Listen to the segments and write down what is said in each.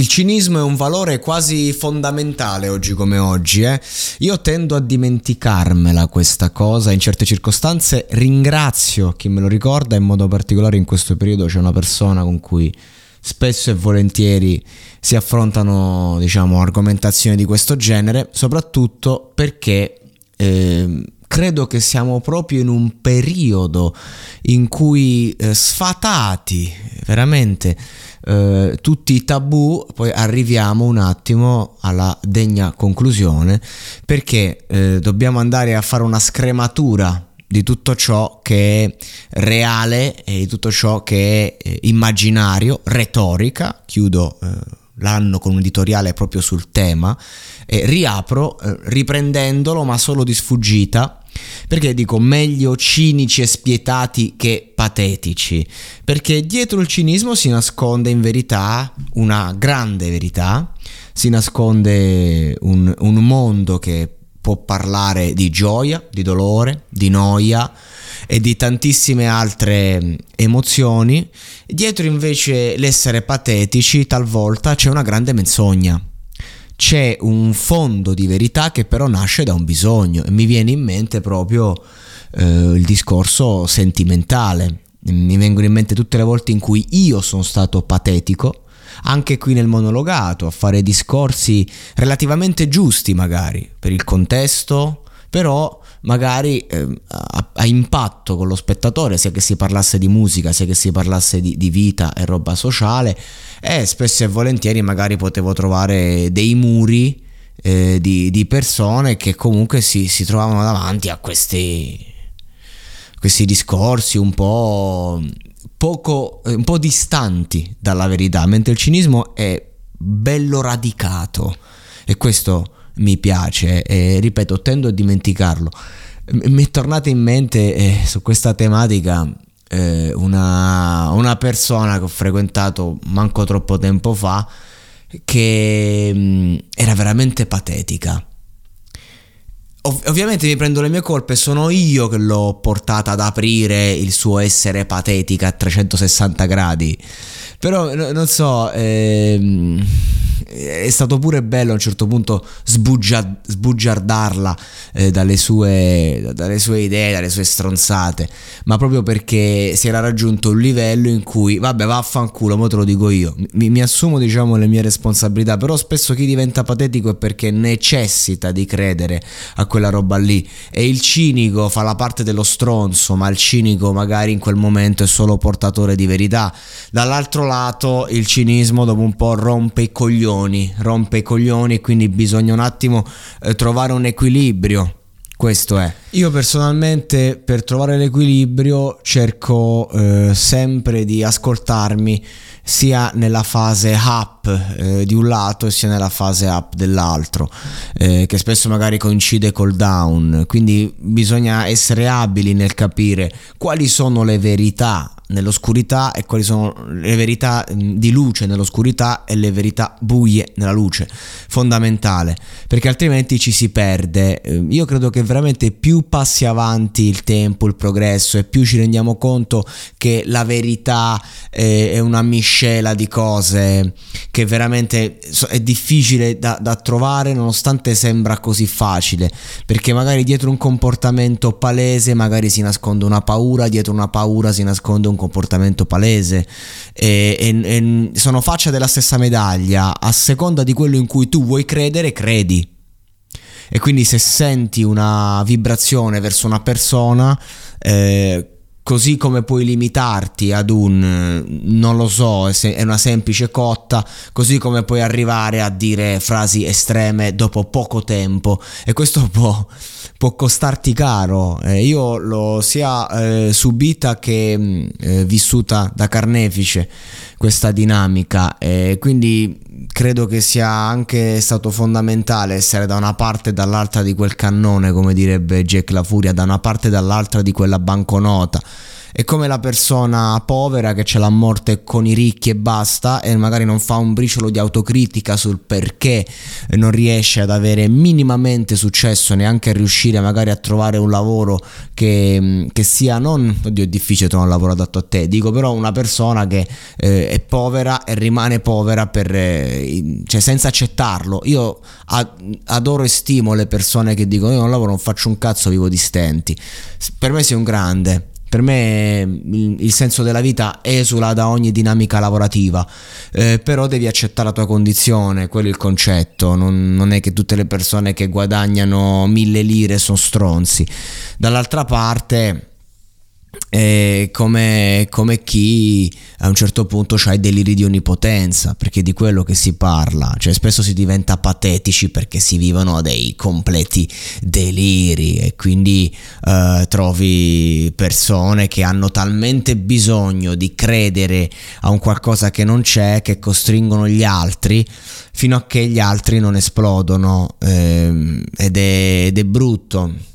Il cinismo è un valore quasi fondamentale oggi come oggi. Eh? Io tendo a dimenticarmela questa cosa in certe circostanze. Ringrazio chi me lo ricorda, in modo particolare in questo periodo c'è una persona con cui spesso e volentieri si affrontano diciamo, argomentazioni di questo genere, soprattutto perché eh, credo che siamo proprio in un periodo in cui eh, sfatati veramente eh, tutti i tabù, poi arriviamo un attimo alla degna conclusione perché eh, dobbiamo andare a fare una scrematura di tutto ciò che è reale e di tutto ciò che è eh, immaginario, retorica, chiudo eh, l'anno con un editoriale proprio sul tema, e riapro eh, riprendendolo ma solo di sfuggita perché dico meglio cinici e spietati che patetici? Perché dietro il cinismo si nasconde in verità una grande verità, si nasconde un, un mondo che può parlare di gioia, di dolore, di noia e di tantissime altre emozioni. Dietro invece l'essere patetici talvolta c'è una grande menzogna c'è un fondo di verità che però nasce da un bisogno e mi viene in mente proprio eh, il discorso sentimentale. Mi vengono in mente tutte le volte in cui io sono stato patetico, anche qui nel monologato, a fare discorsi relativamente giusti magari per il contesto, però magari eh, a, a, impatto con lo spettatore, sia che si parlasse di musica, sia che si parlasse di, di vita e roba sociale, e spesso e volentieri magari potevo trovare dei muri eh, di, di, persone che comunque si, si trovavano davanti a questi, questi discorsi un po', poco, un po' distanti dalla verità, mentre il cinismo è bello radicato. E questo mi piace e ripeto tendo a dimenticarlo mi è tornata in mente eh, su questa tematica eh, una, una, persona che ho frequentato manco troppo tempo fa che mh, mm, era veramente patetica. Ov- ovviamente mi prendo le mie colpe, sono io che l'ho portata ad aprire il suo essere patetica a 360 gradi. Però no, non so, ehm, è stato pure bello a un certo punto sbugia, sbugiardarla eh, dalle, sue, dalle sue idee, dalle sue stronzate, ma proprio perché si era raggiunto un livello in cui, vabbè, vaffanculo, mo te lo dico io, mi, mi assumo diciamo le mie responsabilità, però spesso chi diventa patetico è perché necessita di credere a quella roba lì. E il cinico fa la parte dello stronzo, ma il cinico magari in quel momento è solo portatore di verità. Dall'altro lato il cinismo dopo un po' rompe i coglioni rompe i coglioni quindi bisogna un attimo eh, trovare un equilibrio. Questo è. Io personalmente per trovare l'equilibrio cerco eh, sempre di ascoltarmi sia nella fase up eh, di un lato sia nella fase up dell'altro, eh, che spesso magari coincide col down. Quindi bisogna essere abili nel capire quali sono le verità nell'oscurità e quali sono le verità di luce nell'oscurità e le verità buie nella luce. Fondamentale, perché altrimenti ci si perde. Eh, io credo che veramente più passi avanti il tempo, il progresso e più ci rendiamo conto che la verità è una miscela di cose che veramente è difficile da, da trovare nonostante sembra così facile, perché magari dietro un comportamento palese magari si nasconde una paura, dietro una paura si nasconde un comportamento palese e, e, e sono faccia della stessa medaglia, a seconda di quello in cui tu vuoi credere, credi. E quindi se senti una vibrazione verso una persona, eh, così come puoi limitarti ad un non lo so, è una semplice cotta, così come puoi arrivare a dire frasi estreme dopo poco tempo e questo può, può costarti caro. Eh, io l'ho sia eh, subita che mm, eh, vissuta da carnefice questa dinamica e quindi credo che sia anche stato fondamentale essere da una parte e dall'altra di quel cannone, come direbbe Jack La Furia, da una parte e dall'altra di quella banconota è come la persona povera che ce l'ha morte con i ricchi e basta e magari non fa un briciolo di autocritica sul perché non riesce ad avere minimamente successo, neanche a riuscire magari a trovare un lavoro che, che sia non, oddio è difficile trovare un lavoro adatto a te, dico però una persona che eh, è povera e rimane povera per, eh, cioè senza accettarlo. Io adoro e stimo le persone che dicono io non lavoro, non faccio un cazzo, vivo di stenti. Per me sei un grande per me il, senso della vita esula da ogni dinamica lavorativa, eh, però devi accettare la tua condizione, quello è il concetto, non, non, è che tutte le persone che guadagnano mille lire sono stronzi. Dall'altra parte è come, come chi a un certo punto ha i deliri di onnipotenza, perché di quello che si parla, cioè spesso si diventa patetici perché si vivono dei completi deliri e quindi uh, trovi persone che hanno talmente bisogno di credere a un qualcosa che non c'è che costringono gli altri fino a che gli altri non esplodono ehm, ed, è, ed è brutto. eh,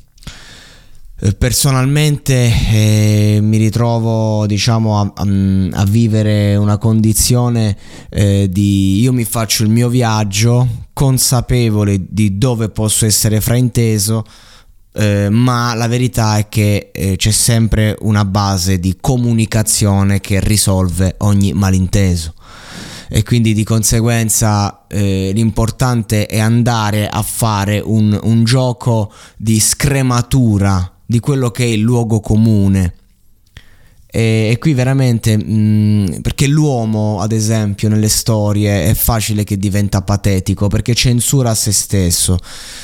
personalmente eh, mi ritrovo diciamo a, a, a, vivere una condizione eh, di io mi faccio il mio viaggio consapevole di dove posso essere frainteso eh, ma la verità è che eh, c'è sempre una base di comunicazione che risolve ogni malinteso. E quindi di conseguenza eh, l'importante è andare a fare un, un gioco di scrematura di quello che è il luogo comune. E, e qui veramente, mh, perché l'uomo, ad esempio, nelle storie è facile che diventa patetico perché censura se stesso,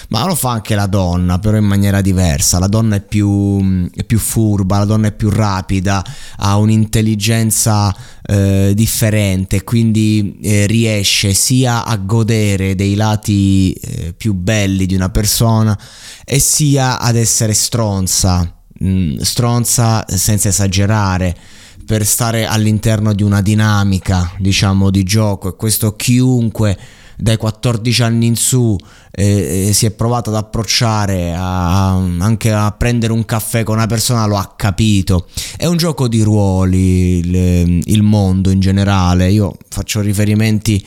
ma lo fa anche la donna, però in maniera diversa. La donna è più, è più furba, la donna è più rapida, ha un'intelligenza eh, differente, quindi eh, riesce sia a godere dei lati eh, più belli di una persona e sia ad essere stronza, mh, mm, stronza senza esagerare per stare all'interno di una dinamica, diciamo, di gioco. E questo chiunque dai 14 anni in su eh, si è provato ad approcciare a, anche a prendere un caffè con una persona lo ha capito. È un gioco di ruoli il, il mondo in generale. Io faccio riferimenti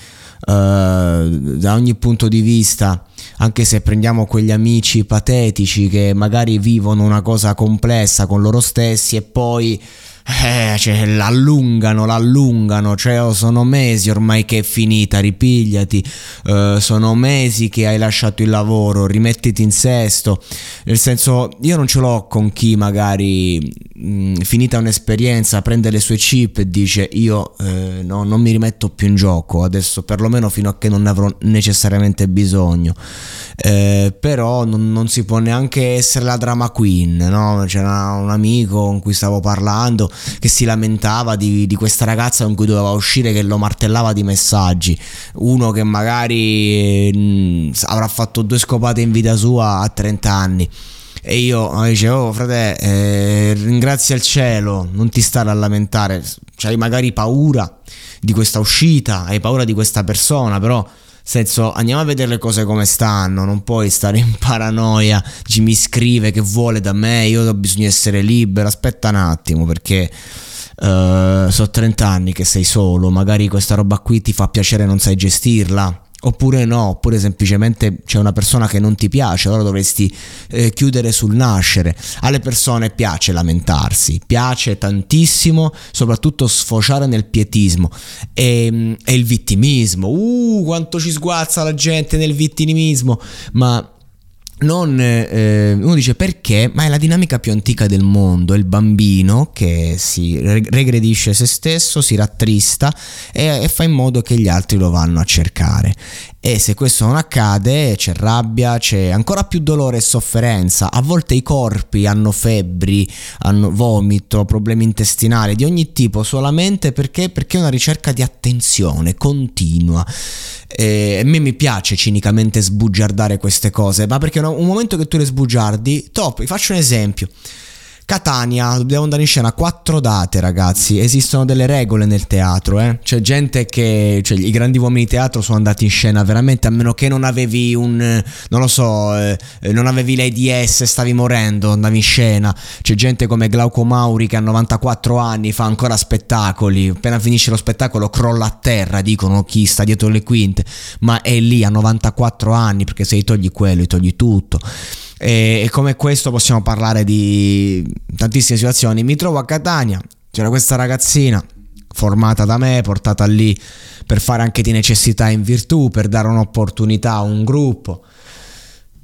uh, da ogni punto di vista anche se prendiamo quegli amici patetici che magari vivono una cosa complessa con loro stessi e poi eh, cioè, l'allungano, l'allungano, cioè oh, sono mesi ormai che è finita, ripigliati, uh, sono mesi che hai lasciato il lavoro, rimettiti in sesto, nel senso io non ce l'ho con chi magari mh, mm, finita un'esperienza prende le sue chip e dice io eh, no, non mi rimetto più in gioco adesso perlomeno fino a che non ne avrò necessariamente bisogno eh, però non, non, si può neanche essere la drama queen no? c'era un amico con cui stavo parlando che si lamentava di, di, questa ragazza con cui doveva uscire che lo martellava di messaggi. Uno che magari mh, mm, avrà fatto due scopate in vita sua a 30 anni. E io dicevo, oh, frate, eh, ringrazia il cielo, non ti stare a lamentare. C'hai magari paura di questa uscita, hai paura di questa persona, però senso andiamo a vedere le cose come stanno, non puoi stare in paranoia, ci mi scrive che vuole da me, io ho bisogno di essere libero, aspetta un attimo perché uh, so 30 anni che sei solo, magari questa roba qui ti fa piacere e non sai gestirla. Oppure no, oppure semplicemente c'è una persona che non ti piace, allora dovresti eh, chiudere sul nascere. Alle persone piace lamentarsi, piace tantissimo, soprattutto sfociare nel pietismo e, e il vittimismo. Uh, quanto ci sguazza la gente nel vittimismo, ma non, eh, uno dice perché, ma è la dinamica più antica del mondo, è il bambino che si regredisce se stesso, si rattrista e, e fa in modo che gli altri lo vanno a cercare. E se questo non accade c'è rabbia, c'è ancora più dolore e sofferenza. A volte i corpi hanno febbri, hanno vomito, problemi intestinali di ogni tipo solamente perché, perché è una ricerca di attenzione continua. E a me mi piace cinicamente sbugiardare queste cose, ma perché un momento che tu le sbugiardi, top, vi faccio un esempio. Catania, dobbiamo andare in scena quattro date, ragazzi. Esistono delle regole nel teatro, eh. C'è gente che. Cioè, i grandi uomini di teatro sono andati in scena veramente, a meno che non avevi un. Non lo so, eh, non avevi l'AIDS stavi morendo, andavi in scena. C'è gente come Glauco Mauri che a 94 anni fa ancora spettacoli. Appena finisce lo spettacolo crolla a terra, dicono chi sta dietro le quinte. Ma è lì a 94 anni, perché se gli togli quello, gli togli tutto. E, e come questo possiamo parlare di tantissime situazioni. Mi trovo a Catania, c'era questa ragazzina formata da me, portata lì per fare anche di necessità in virtù, per dare un'opportunità a un gruppo.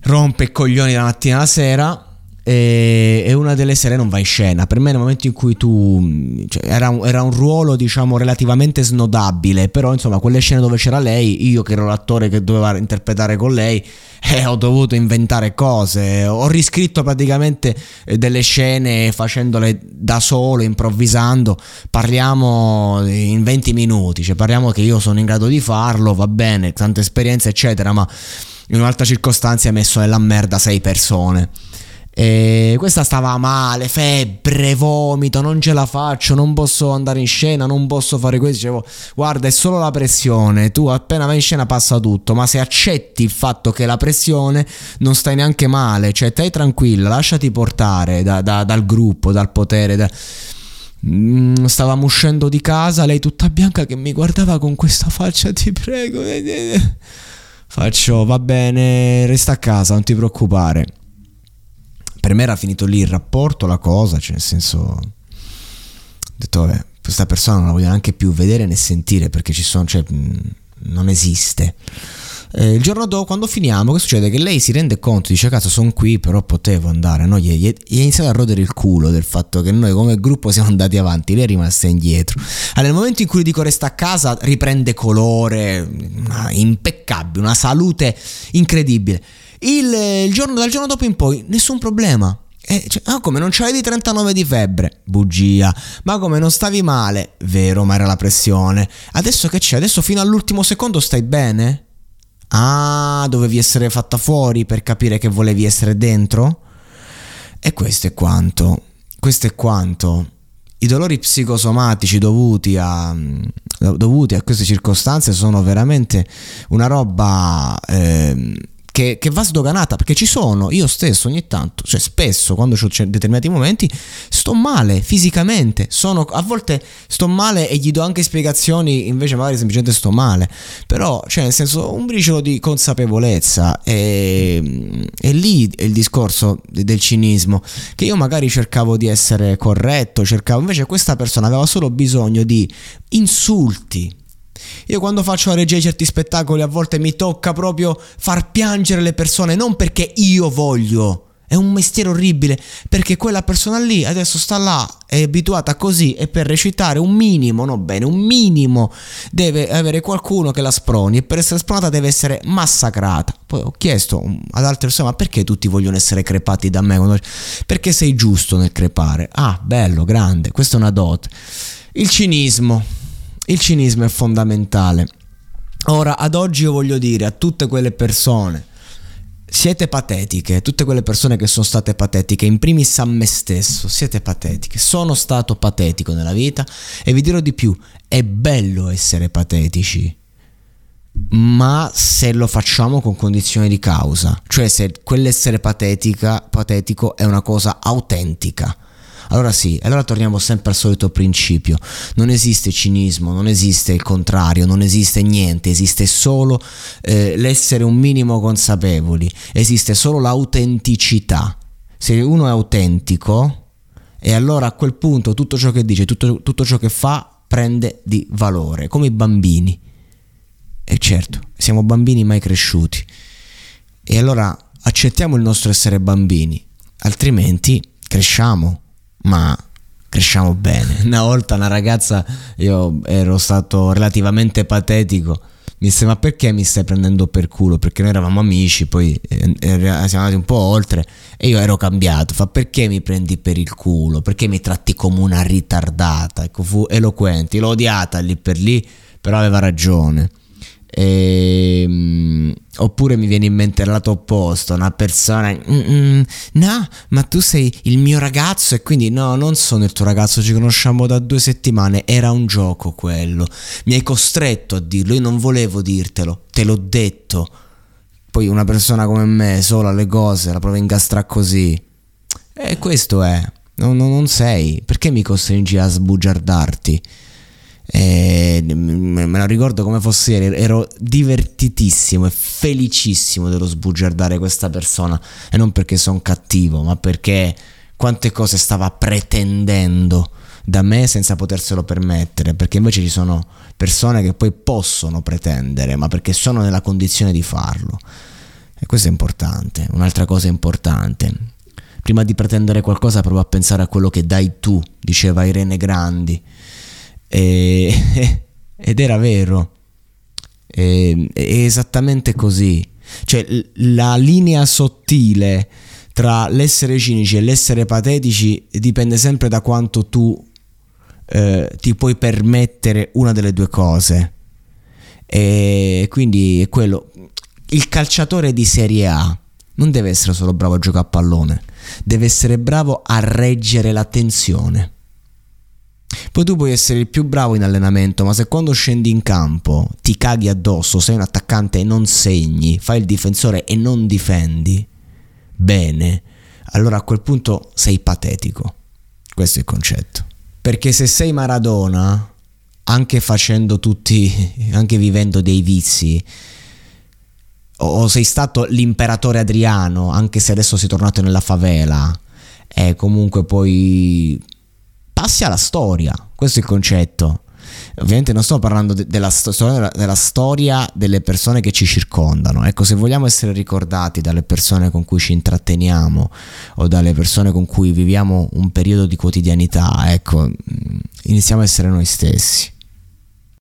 Rompe i coglioni la mattina alla sera e, una delle sere non va in scena. Per me nel momento in cui tu... Cioè, era, un, era, un, ruolo diciamo relativamente snodabile, però insomma quelle scene dove c'era lei, io che ero l'attore che doveva interpretare con lei, eh, ho dovuto inventare cose, ho riscritto praticamente eh, delle scene facendole da solo, improvvisando, parliamo in 20 minuti, cioè parliamo che io sono in grado di farlo, va bene, tanta esperienza eccetera, ma in un'altra circostanza hai messo nella merda sei persone. E questa stava male, febbre, vomito, non ce la faccio, non posso andare in scena, non posso fare questo. Dicevo, guarda, è solo la pressione. Tu appena vai in scena passa tutto. Ma se accetti il fatto che la pressione non stai neanche male, cioè stai tranquilla, lasciati portare da, da, dal gruppo, dal potere. Da... Mm, stavamo uscendo di casa, lei tutta bianca che mi guardava con questa faccia, ti prego. Faccio, va bene, resta a casa, non ti preoccupare per me era finito lì il rapporto, la cosa, cioè nel senso... Ho detto, vabbè, questa persona non la voglio neanche più vedere né sentire perché ci sono, cioè, non esiste. Eh, il giorno dopo, quando finiamo, che succede? Che lei si rende conto, dice: Cazzo, sono qui, però potevo andare. No? Gli, gli, gli è iniziato a rodere il culo del fatto che noi, come gruppo, siamo andati avanti. Lei è rimasta indietro. Allora, nel momento in cui dico resta a casa, riprende colore, impeccabile, una salute incredibile. Il, il giorno, dal giorno dopo in poi, nessun problema. Eh, cioè, ah, come non c'avevi 39 di febbre? Bugia. Ma come non stavi male? Vero, ma era la pressione. Adesso che c'è? Adesso fino all'ultimo secondo stai bene? Ah, dovevi essere fatta fuori per capire che volevi essere dentro? E questo è quanto. Questo è quanto. I dolori psicosomatici dovuti a, dovuti a queste circostanze sono veramente una roba eh, che, che, va sdoganata perché ci sono io stesso ogni tanto, cioè spesso quando ho determinati momenti sto male fisicamente, sono, a volte sto male e gli do anche spiegazioni invece magari semplicemente sto male, però cioè nel senso un briciolo di consapevolezza e, e lì è il discorso del cinismo che io magari cercavo di essere corretto, cercavo invece questa persona aveva solo bisogno di insulti io quando faccio la regia certi spettacoli a volte mi tocca proprio far piangere le persone, non perché io voglio. È un mestiere orribile perché quella persona lì adesso sta là, è abituata così e per recitare un minimo, no bene, un minimo deve avere qualcuno che la sproni e per essere spronata deve essere massacrata. Poi ho chiesto ad altre persone ma perché tutti vogliono essere crepati da me? Perché sei giusto nel crepare. Ah, bello, grande, questa è una dot. Il cinismo il cinismo è fondamentale. Ora, ad oggi io voglio dire a tutte quelle persone, siete patetiche, tutte quelle persone che sono state patetiche, in primis a me stesso, siete patetiche, sono stato patetico nella vita e vi dirò di più, è bello essere patetici, ma se lo facciamo con condizioni di causa, cioè se quell'essere patetica, patetico è una cosa autentica allora sì, allora torniamo sempre al solito principio. Non esiste cinismo, non esiste il contrario, non esiste niente, esiste solo eh, l'essere un minimo consapevoli, esiste solo l'autenticità. Se uno è autentico, e allora a quel punto tutto ciò che dice, tutto, tutto ciò che fa prende di valore, come i bambini. E certo, siamo bambini mai cresciuti. E allora accettiamo il nostro essere bambini, altrimenti cresciamo, ma cresciamo bene. Una volta una ragazza, io ero stato relativamente patetico, mi disse ma perché mi stai prendendo per culo? Perché noi eravamo amici, poi eh, siamo andati un po' oltre e io ero cambiato. Fa perché mi prendi per il culo? Perché mi tratti come una ritardata? Ecco, fu eloquente, l'ho odiata lì per lì, però aveva ragione. E, um, oppure mi viene in mente il lato opposto, una persona, no, ma tu sei il mio ragazzo e quindi no, non sono il tuo ragazzo, ci conosciamo da due settimane, era un gioco quello, mi hai costretto a dirlo, io non volevo dirtelo, te l'ho detto. Poi una persona come me, sola le cose, la prova a incastrare così. E questo è, non, non sei, perché mi costringi a sbugiardarti? Eh, me lo ricordo come fosse ieri, ero divertitissimo e felicissimo dello sbugiardare questa persona e non perché sono cattivo, ma perché quante cose stava pretendendo da me senza poterselo permettere, perché invece ci sono persone che poi possono pretendere, ma perché sono nella condizione di farlo. E questo è importante. Un'altra cosa importante. Prima di pretendere qualcosa, prova a pensare a quello che dai tu, diceva Irene Grandi. E, ed era vero. E, è esattamente così. Cioè, la linea sottile tra l'essere cinici e l'essere patetici dipende sempre da quanto tu eh, ti puoi permettere una delle due cose. E quindi è quello. Il calciatore di Serie A non deve essere solo bravo a giocare a pallone, deve essere bravo a reggere la tensione. Poi tu puoi essere il più bravo in allenamento, ma se quando scendi in campo ti caghi addosso, sei un attaccante e non segni, fai il difensore e non difendi, bene, allora a quel punto sei patetico. Questo è il concetto. Perché se sei Maradona, anche facendo tutti, anche vivendo dei vizi, o sei stato l'imperatore Adriano, anche se adesso sei tornato nella favela, e comunque poi passi alla storia. Questo è il concetto. Ovviamente non sto parlando de- della, sto- della, storia delle persone che ci circondano. Ecco, se vogliamo essere ricordati dalle persone con cui ci intratteniamo o dalle persone con cui viviamo un periodo di quotidianità, ecco, mm, iniziamo a essere noi stessi.